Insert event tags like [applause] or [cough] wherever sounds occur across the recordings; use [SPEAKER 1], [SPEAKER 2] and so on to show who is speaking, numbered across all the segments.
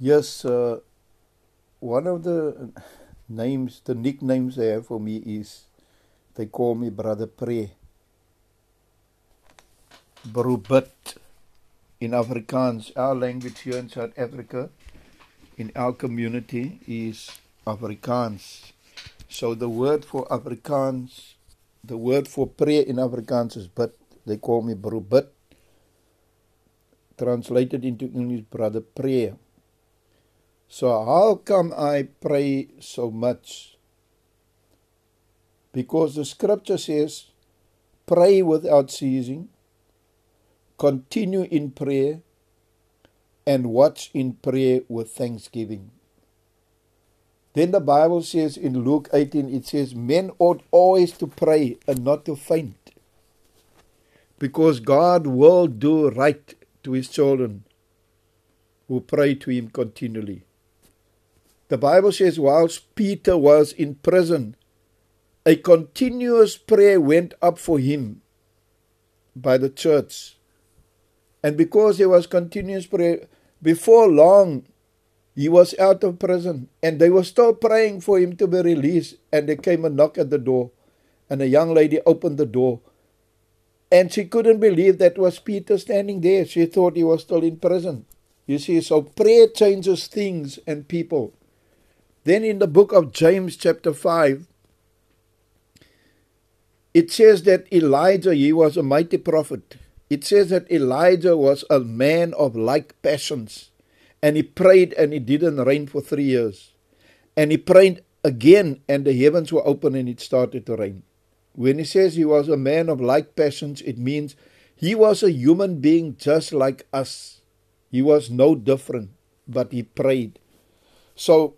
[SPEAKER 1] Yes, uh, one of the names, the nicknames they have for me is they call me Brother Pre. Brubit in Afrikaans, our language here in South Africa, in our community, is Afrikaans. So the word for Afrikaans, the word for prayer in Afrikaans is bid. They call me Brubit. Translated into English, Brother Prayer. So, how come I pray so much? Because the scripture says, pray without ceasing, continue in prayer, and watch in prayer with thanksgiving. Then the Bible says in Luke 18, it says, Men ought always to pray and not to faint. Because God will do right to his children who pray to him continually. The Bible says, whilst Peter was in prison, a continuous prayer went up for him by the church. And because there was continuous prayer, before long, he was out of prison. And they were still praying for him to be released. And there came a knock at the door. And a young lady opened the door. And she couldn't believe that was Peter standing there. She thought he was still in prison. You see, so prayer changes things and people. Then in the book of James, chapter 5, it says that Elijah, he was a mighty prophet. It says that Elijah was a man of like passions. And he prayed and it didn't rain for three years. And he prayed again and the heavens were open and it started to rain. When he says he was a man of like passions, it means he was a human being just like us. He was no different, but he prayed. So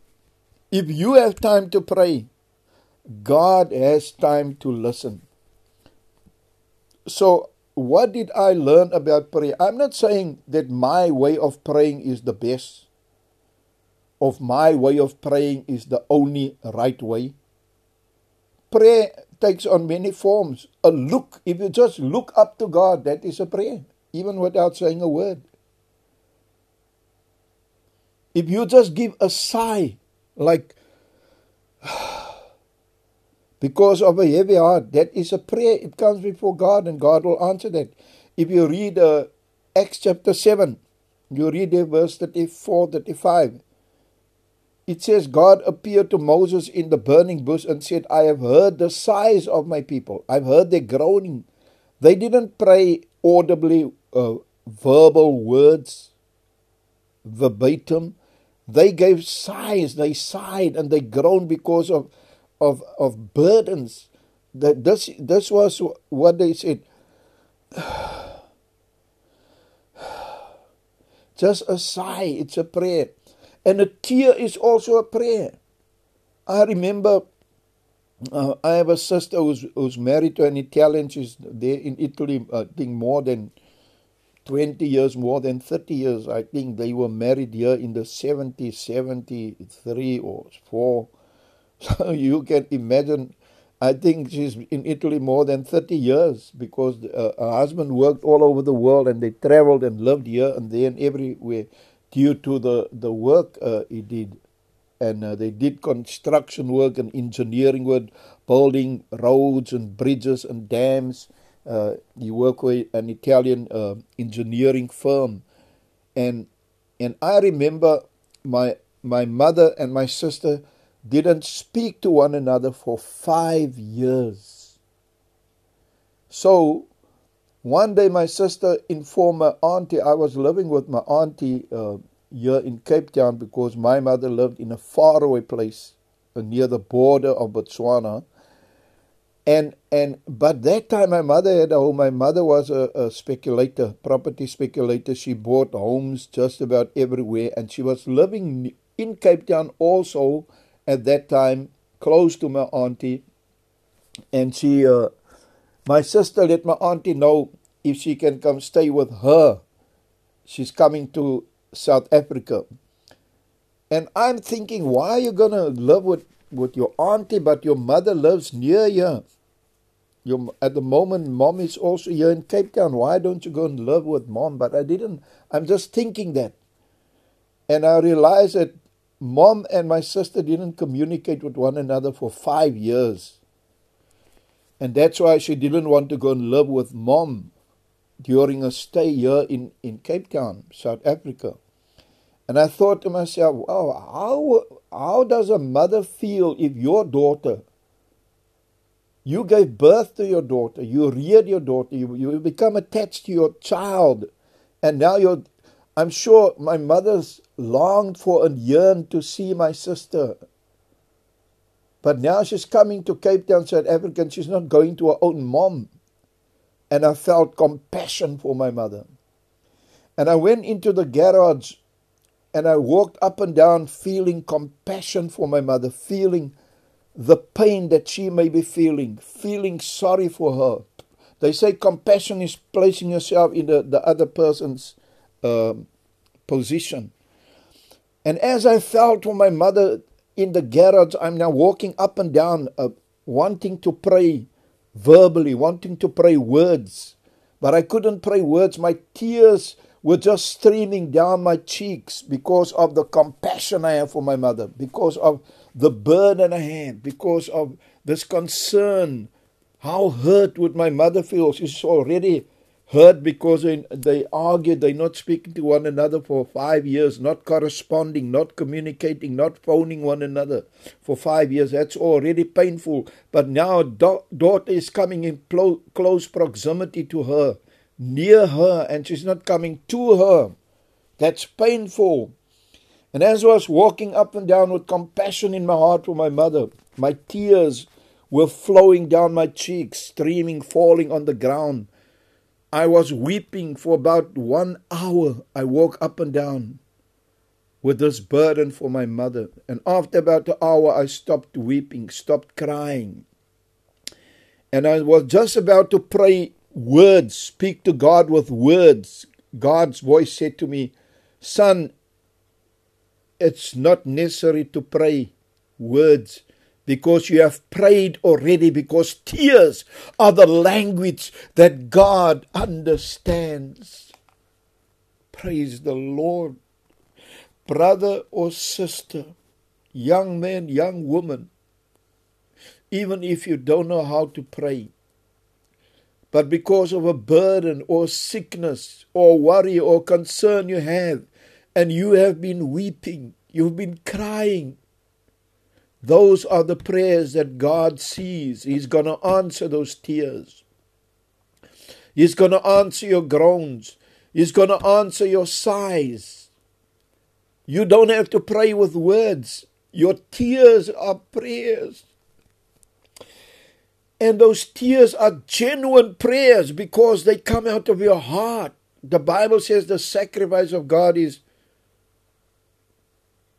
[SPEAKER 1] if you have time to pray, God has time to listen. So, what did I learn about prayer? I'm not saying that my way of praying is the best, of my way of praying is the only right way. Prayer takes on many forms. A look, if you just look up to God, that is a prayer, even without saying a word. If you just give a sigh, like [sighs] because of a heavy heart. That is a prayer. It comes before God and God will answer that. If you read uh, Acts chapter 7, you read there verse 34, 35. It says, God appeared to Moses in the burning bush and said, I have heard the sighs of my people. I've heard their groaning. They didn't pray audibly, uh, verbal words, verbatim. They gave sighs, they sighed and they groaned because of, of, of burdens. That this, this was what they said. [sighs] Just a sigh, it's a prayer. And a tear is also a prayer. I remember uh, I have a sister who's, who's married to an Italian. She's there in Italy, I think, more than 20 years, more than 30 years. I think they were married here in the 70s, 73 or 4. [laughs] So you can imagine, I think she's in Italy more than 30 years because uh, her husband worked all over the world and they traveled and lived here and there and everywhere due to the, the work uh, he did. And uh, they did construction work and engineering work, building roads and bridges and dams uh, he worked with an Italian uh, engineering firm, and and I remember my my mother and my sister didn't speak to one another for five years. So one day my sister informed my auntie I was living with my auntie uh, here in Cape Town because my mother lived in a faraway place uh, near the border of Botswana and and but that time my mother had a home. My mother was a, a speculator, property speculator. She bought homes just about everywhere, and she was living in Cape Town also at that time, close to my auntie. And she, uh, my sister, let my auntie know if she can come stay with her. She's coming to South Africa. And I'm thinking, why are you gonna live with, with your auntie, but your mother lives near you? Your, at the moment, mom is also here in Cape Town. Why don't you go and live with mom? But I didn't. I'm just thinking that. And I realized that mom and my sister didn't communicate with one another for five years. And that's why she didn't want to go and live with mom during a stay here in, in Cape Town, South Africa. And I thought to myself, wow, how, how does a mother feel if your daughter, you gave birth to your daughter, you reared your daughter, you, you become attached to your child, and now you're, I'm sure my mother's longed for and yearned to see my sister. But now she's coming to Cape Town, South Africa, and she's not going to her own mom. And I felt compassion for my mother. And I went into the garage and I walked up and down feeling compassion for my mother, feeling the pain that she may be feeling, feeling sorry for her. They say compassion is placing yourself in the, the other person's uh, position. And as I felt for my mother in the garage, I'm now walking up and down, uh, wanting to pray verbally, wanting to pray words. But I couldn't pray words. My tears were just streaming down my cheeks because of the compassion I have for my mother, because of the burden I have, because of this concern. How hurt would my mother feel? She's already hurt because they, they argued, they're not speaking to one another for five years, not corresponding, not communicating, not phoning one another for five years. That's already painful. But now da- daughter is coming in plo- close proximity to her near her and she's not coming to her. That's painful. And as I was walking up and down with compassion in my heart for my mother, my tears were flowing down my cheeks, streaming, falling on the ground. I was weeping for about one hour. I walked up and down with this burden for my mother. And after about an hour, I stopped weeping, stopped crying. And I was just about to pray words, speak to God with words. God's voice said to me, Son, it's not necessary to pray words because you have prayed already, because tears are the language that God understands. Praise the Lord. Brother or sister, young man, young woman, even if you don't know how to pray, but because of a burden or sickness or worry or concern you have, and you have been weeping, you've been crying, those are the prayers that God sees. He's going to answer those tears. He's going to answer your groans. He's going to answer your sighs. You don't have to pray with words. Your tears are prayers. And those tears are genuine prayers because they come out of your heart. The Bible says the sacrifice of God is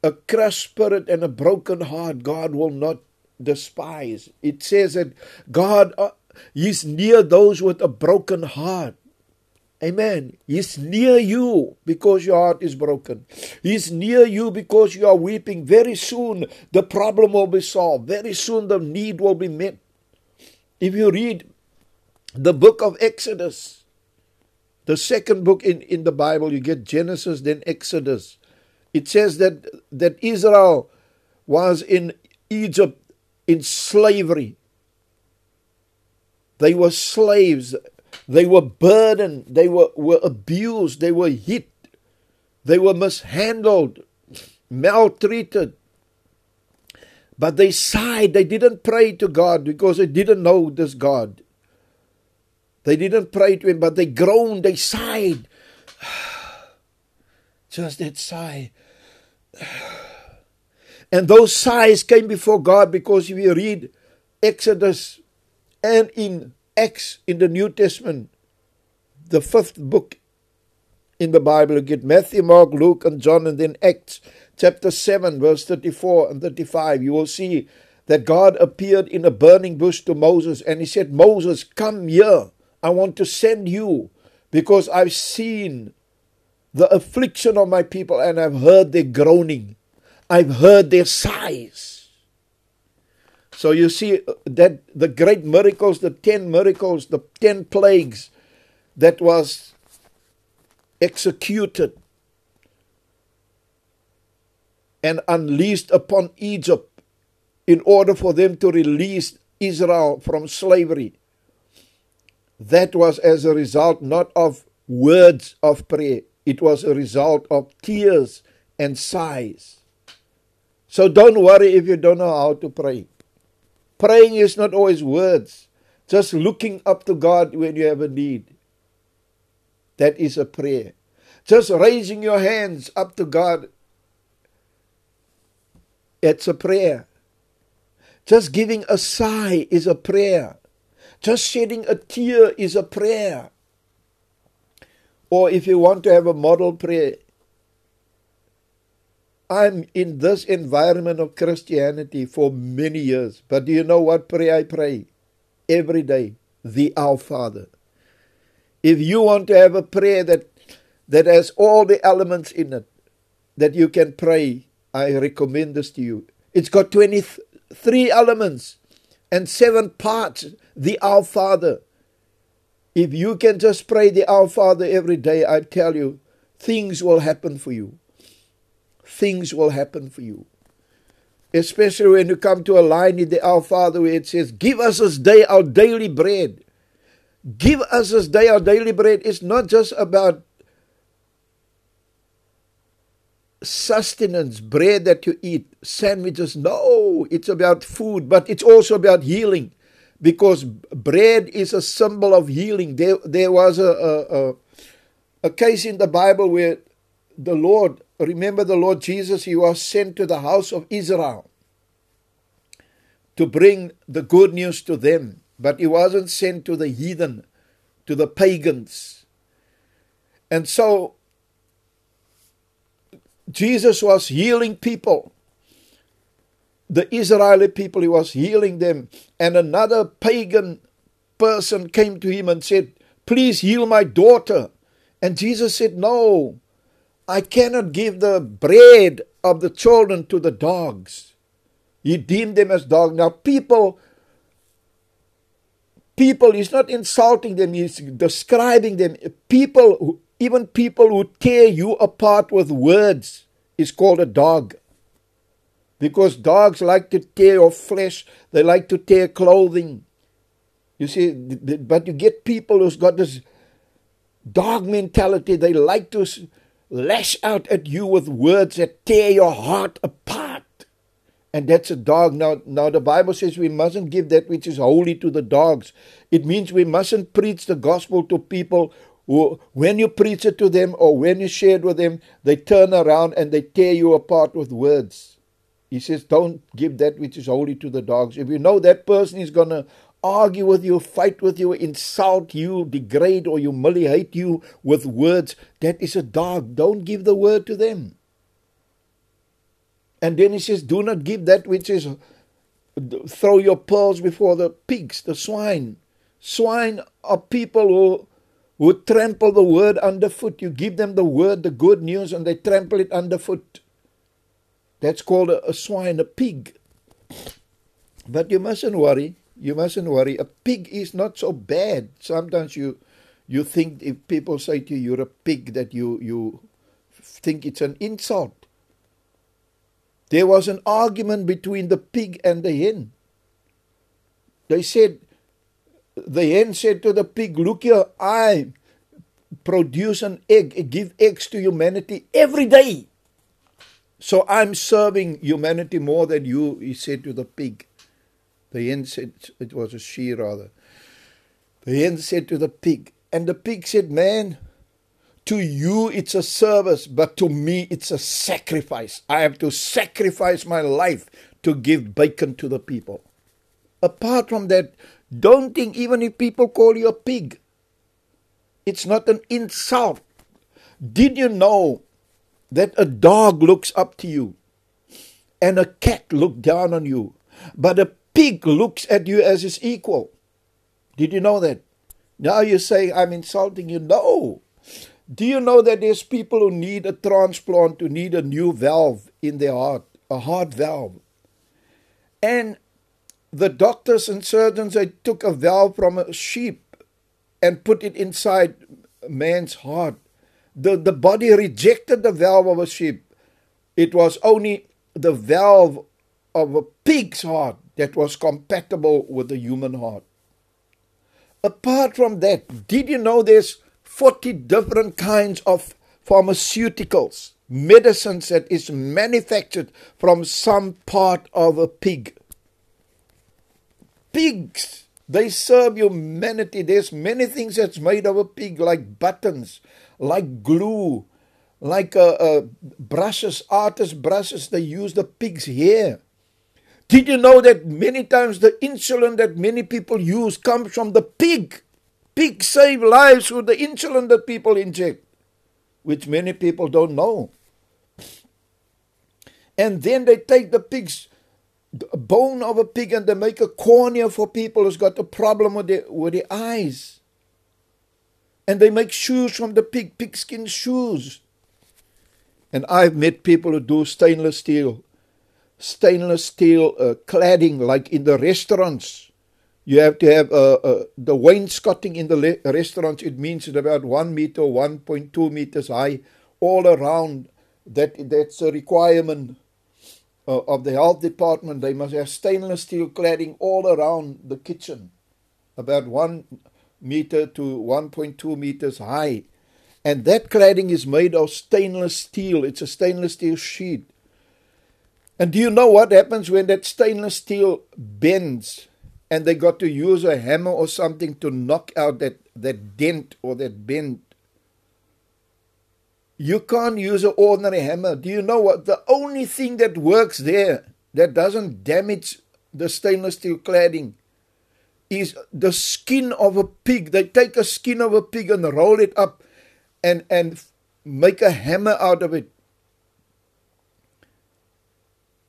[SPEAKER 1] a crushed spirit and a broken heart. God will not despise. It says that God uh, is near those with a broken heart. Amen. He's near you because your heart is broken. He's near you because you are weeping. Very soon the problem will be solved. Very soon the need will be met. If you read the book of Exodus, the second book in, in the Bible, you get Genesis, then Exodus. It says that, that Israel was in Egypt in slavery. They were slaves. They were burdened. They were, were abused. They were hit. They were mishandled, maltreated. But they sighed. They didn't pray to God because they didn't know this God. They didn't pray to Him, but they groaned. They sighed. Just that sigh. [sighs] And those sighs came before God because if you read Exodus and in Acts in the New Testament, the fifth book in the Bible, you get Matthew, Mark, Luke, and John, and then Acts chapter 7, verse 34 and 35, you will see that God appeared in a burning bush to Moses and he said, Moses, come here. I want to send you because I've seen the affliction of my people and I've heard their groaning. I've heard their sighs. So you see uh, that the great miracles, the 10 miracles, the 10 plagues that was executed and unleashed upon Egypt in order for them to release Israel from slavery. That was as a result not of words of prayer, it was a result of tears and sighs. So don't worry if you don't know how to pray. Praying is not always words, just looking up to God when you have a need. That is a prayer. Just raising your hands up to God. It's a prayer. Just giving a sigh is a prayer. Just shedding a tear is a prayer. Or if you want to have a model prayer, I'm in this environment of Christianity for many years. But do you know what prayer I pray? Every day. The Our Father. If you want to have a prayer that that has all the elements in it that you can pray, I recommend this to you. It's got 23 elements and seven parts. The Our Father. If you can just pray the Our Father every day, I tell you, things will happen for you. Things will happen for you. Especially when you come to a line in the Our Father where it says, Give us this day our daily bread. Give us this day our daily bread It's not just about sustenance, bread that you eat, sandwiches. No, it's about food, but it's also about healing because bread is a symbol of healing. There, there was a, a, a, a case in the Bible where the Lord, remember the Lord Jesus, he was sent to the house of Israel to bring the good news to them. But he wasn't sent to the heathen, to the pagans. And so Jesus was healing people. The Israeli people, he was healing them. And another pagan person came to him and said, Please heal my daughter. And Jesus said, No, I cannot give the bread of the children to the dogs. He deemed them as dogs. Now, people people, he's not insulting them, he's describing them. People, even people who tear you apart with words, is called a dog. Because dogs like to tear your flesh, they like to tear clothing. You see, but you get people who's got this dog mentality, they like to lash out at you with words that tear your heart apart and that's a dog. Now, now the Bible says we mustn't give that which is holy to the dogs. It means we mustn't preach the gospel to people who, when you preach it to them or when you share it with them, they turn around and they tear you apart with words. He says, don't give that which is holy to the dogs. If you know that person is going to argue with you, fight with you, insult you, degrade or humiliate you with words, that is a dog. Don't give the word to them. And then he says, Do not give that which is, throw your pearls before the pigs, the swine. Swine are people who, who trample the word underfoot. You give them the word, the good news, and they trample it underfoot. That's called a, a swine, a pig. But you mustn't worry. You mustn't worry. A pig is not so bad. Sometimes you you think if people say to you you're a pig that you you think it's an insult. There was an argument between the pig and the hen. They said, the hen said to the pig, Look here, I produce an egg, give eggs to humanity every day. So I'm serving humanity more than you, he said to the pig. The hen said, it was a she rather. The hen said to the pig, and the pig said, Man, to you, it's a service, but to me, it's a sacrifice. I have to sacrifice my life to give bacon to the people. Apart from that, don't think even if people call you a pig, it's not an insult. Did you know that a dog looks up to you and a cat looks down on you, but a pig looks at you as his equal? Did you know that? Now you say, I'm insulting you. No. Do you know that there's people who need a transplant, who need a new valve in their heart, a heart valve? And the doctors and surgeons, they took a valve from a sheep and put it inside a man's heart. The, the body rejected the valve of a sheep. It was only the valve of a pig's heart that was compatible with the human heart. Apart from that, did you know there's 40 different kinds of pharmaceuticals, medicines that is manufactured from some part of a pig? Pigs, they serve humanity. There's many things that's made of a pig, like buttons, like glue, like uh, uh, brushes, artist brushes. They use the pig's hair. Did you know that many times the insulin that many people use comes from the pig? Pigs save lives with the insulin that people inject, which many people don't know. And then they take the pig's bone of a pig and they make a cornea for people who's got a problem with their, with their eyes. And they make shoes from the pig, pigskin shoes. And I've met people who do stainless steel stainless steel uh, cladding like in the restaurants. You have to have uh, uh, the wainscoting in the le- restaurants. It means it's about one meter, 1.2 meters high, all around. That That's a requirement uh, of the health department. They must have stainless steel cladding all around the kitchen, about one meter to 1.2 meters high. And that cladding is made of stainless steel. It's a stainless steel sheet. And do you know what happens when that stainless steel bends and they got to use a hammer or something to knock out that, that dent or that bend? You can't use an ordinary hammer. Do you know what? The only thing that works there that doesn't damage the stainless steel cladding is the skin of a pig. They take a skin of a pig and roll it up and, and make a hammer out of it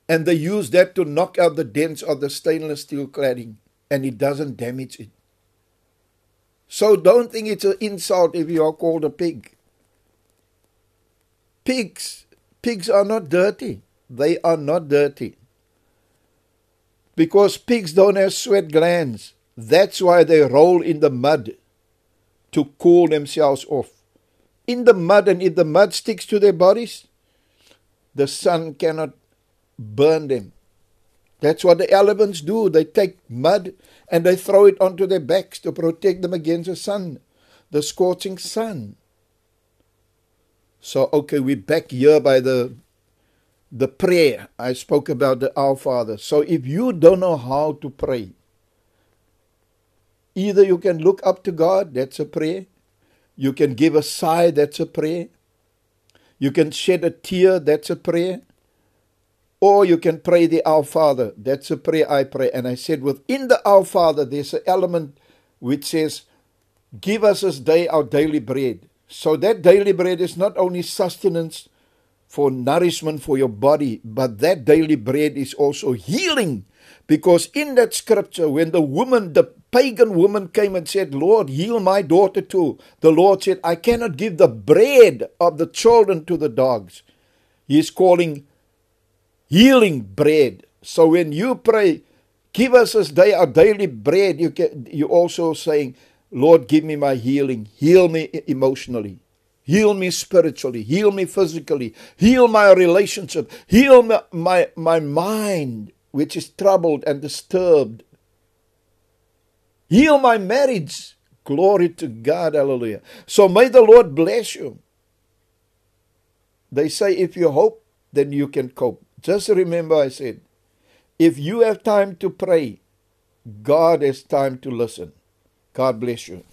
[SPEAKER 1] and they use that to knock out the dents of the stainless steel cladding, and it doesn't damage it. So don't think it's an insult if you are called a pig. Pigs, pigs are not dirty. They are not dirty. Because pigs don't have sweat glands. That's why they roll in the mud to cool themselves off. In the mud, and if the mud sticks to their bodies, the sun cannot burn them. That's what the elephants do. They take mud and they throw it onto their backs to protect them against the sun, the scorching sun. So, okay, we're back here by the the prayer. I spoke about the Our Father. So, if you don't know how to pray, either you can look up to God, that's a prayer. You can give a sigh, that's a prayer. You can shed a tear, that's a prayer. Or you can pray the Our Father. That's a prayer I pray. And I said, within the Our Father, there's an element which says, Give us this day our daily bread. So that daily bread is not only sustenance for nourishment for your body, but that daily bread is also healing. Because in that scripture, when the woman, the pagan woman came and said, Lord, heal my daughter too, the Lord said, I cannot give the bread of the children to the dogs. He is calling healing bread. So when you pray, give us this day our daily bread, you can, you're also saying, Lord, give me my healing. Heal me emotionally. Heal me spiritually. Heal me physically. Heal my relationship. Heal my, my, my mind, which is troubled and disturbed. Heal my marriage. Glory to God. Hallelujah. So may the Lord bless you. They say if you hope, then you can cope. Just remember, I said, if you have time to pray, God has time to listen. God bless you.